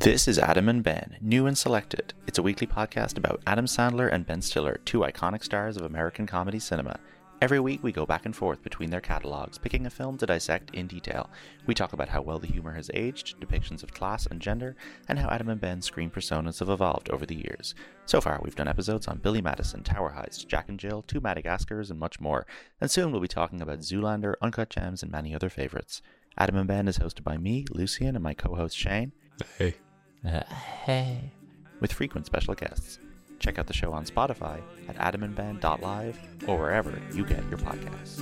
This is Adam and Ben, new and selected. It's a weekly podcast about Adam Sandler and Ben Stiller, two iconic stars of American comedy cinema. Every week we go back and forth between their catalogues, picking a film to dissect in detail. We talk about how well the humor has aged, depictions of class and gender, and how Adam and Ben's screen personas have evolved over the years. So far, we've done episodes on Billy Madison, Tower Heist, Jack and Jill, Two Madagascars, and much more. And soon we'll be talking about Zoolander, Uncut Gems, and many other favorites. Adam and Ben is hosted by me, Lucian, and my co-host Shane. Hey. Uh, hey. With frequent special guests. Check out the show on Spotify at adamandben.live or wherever you get your podcasts.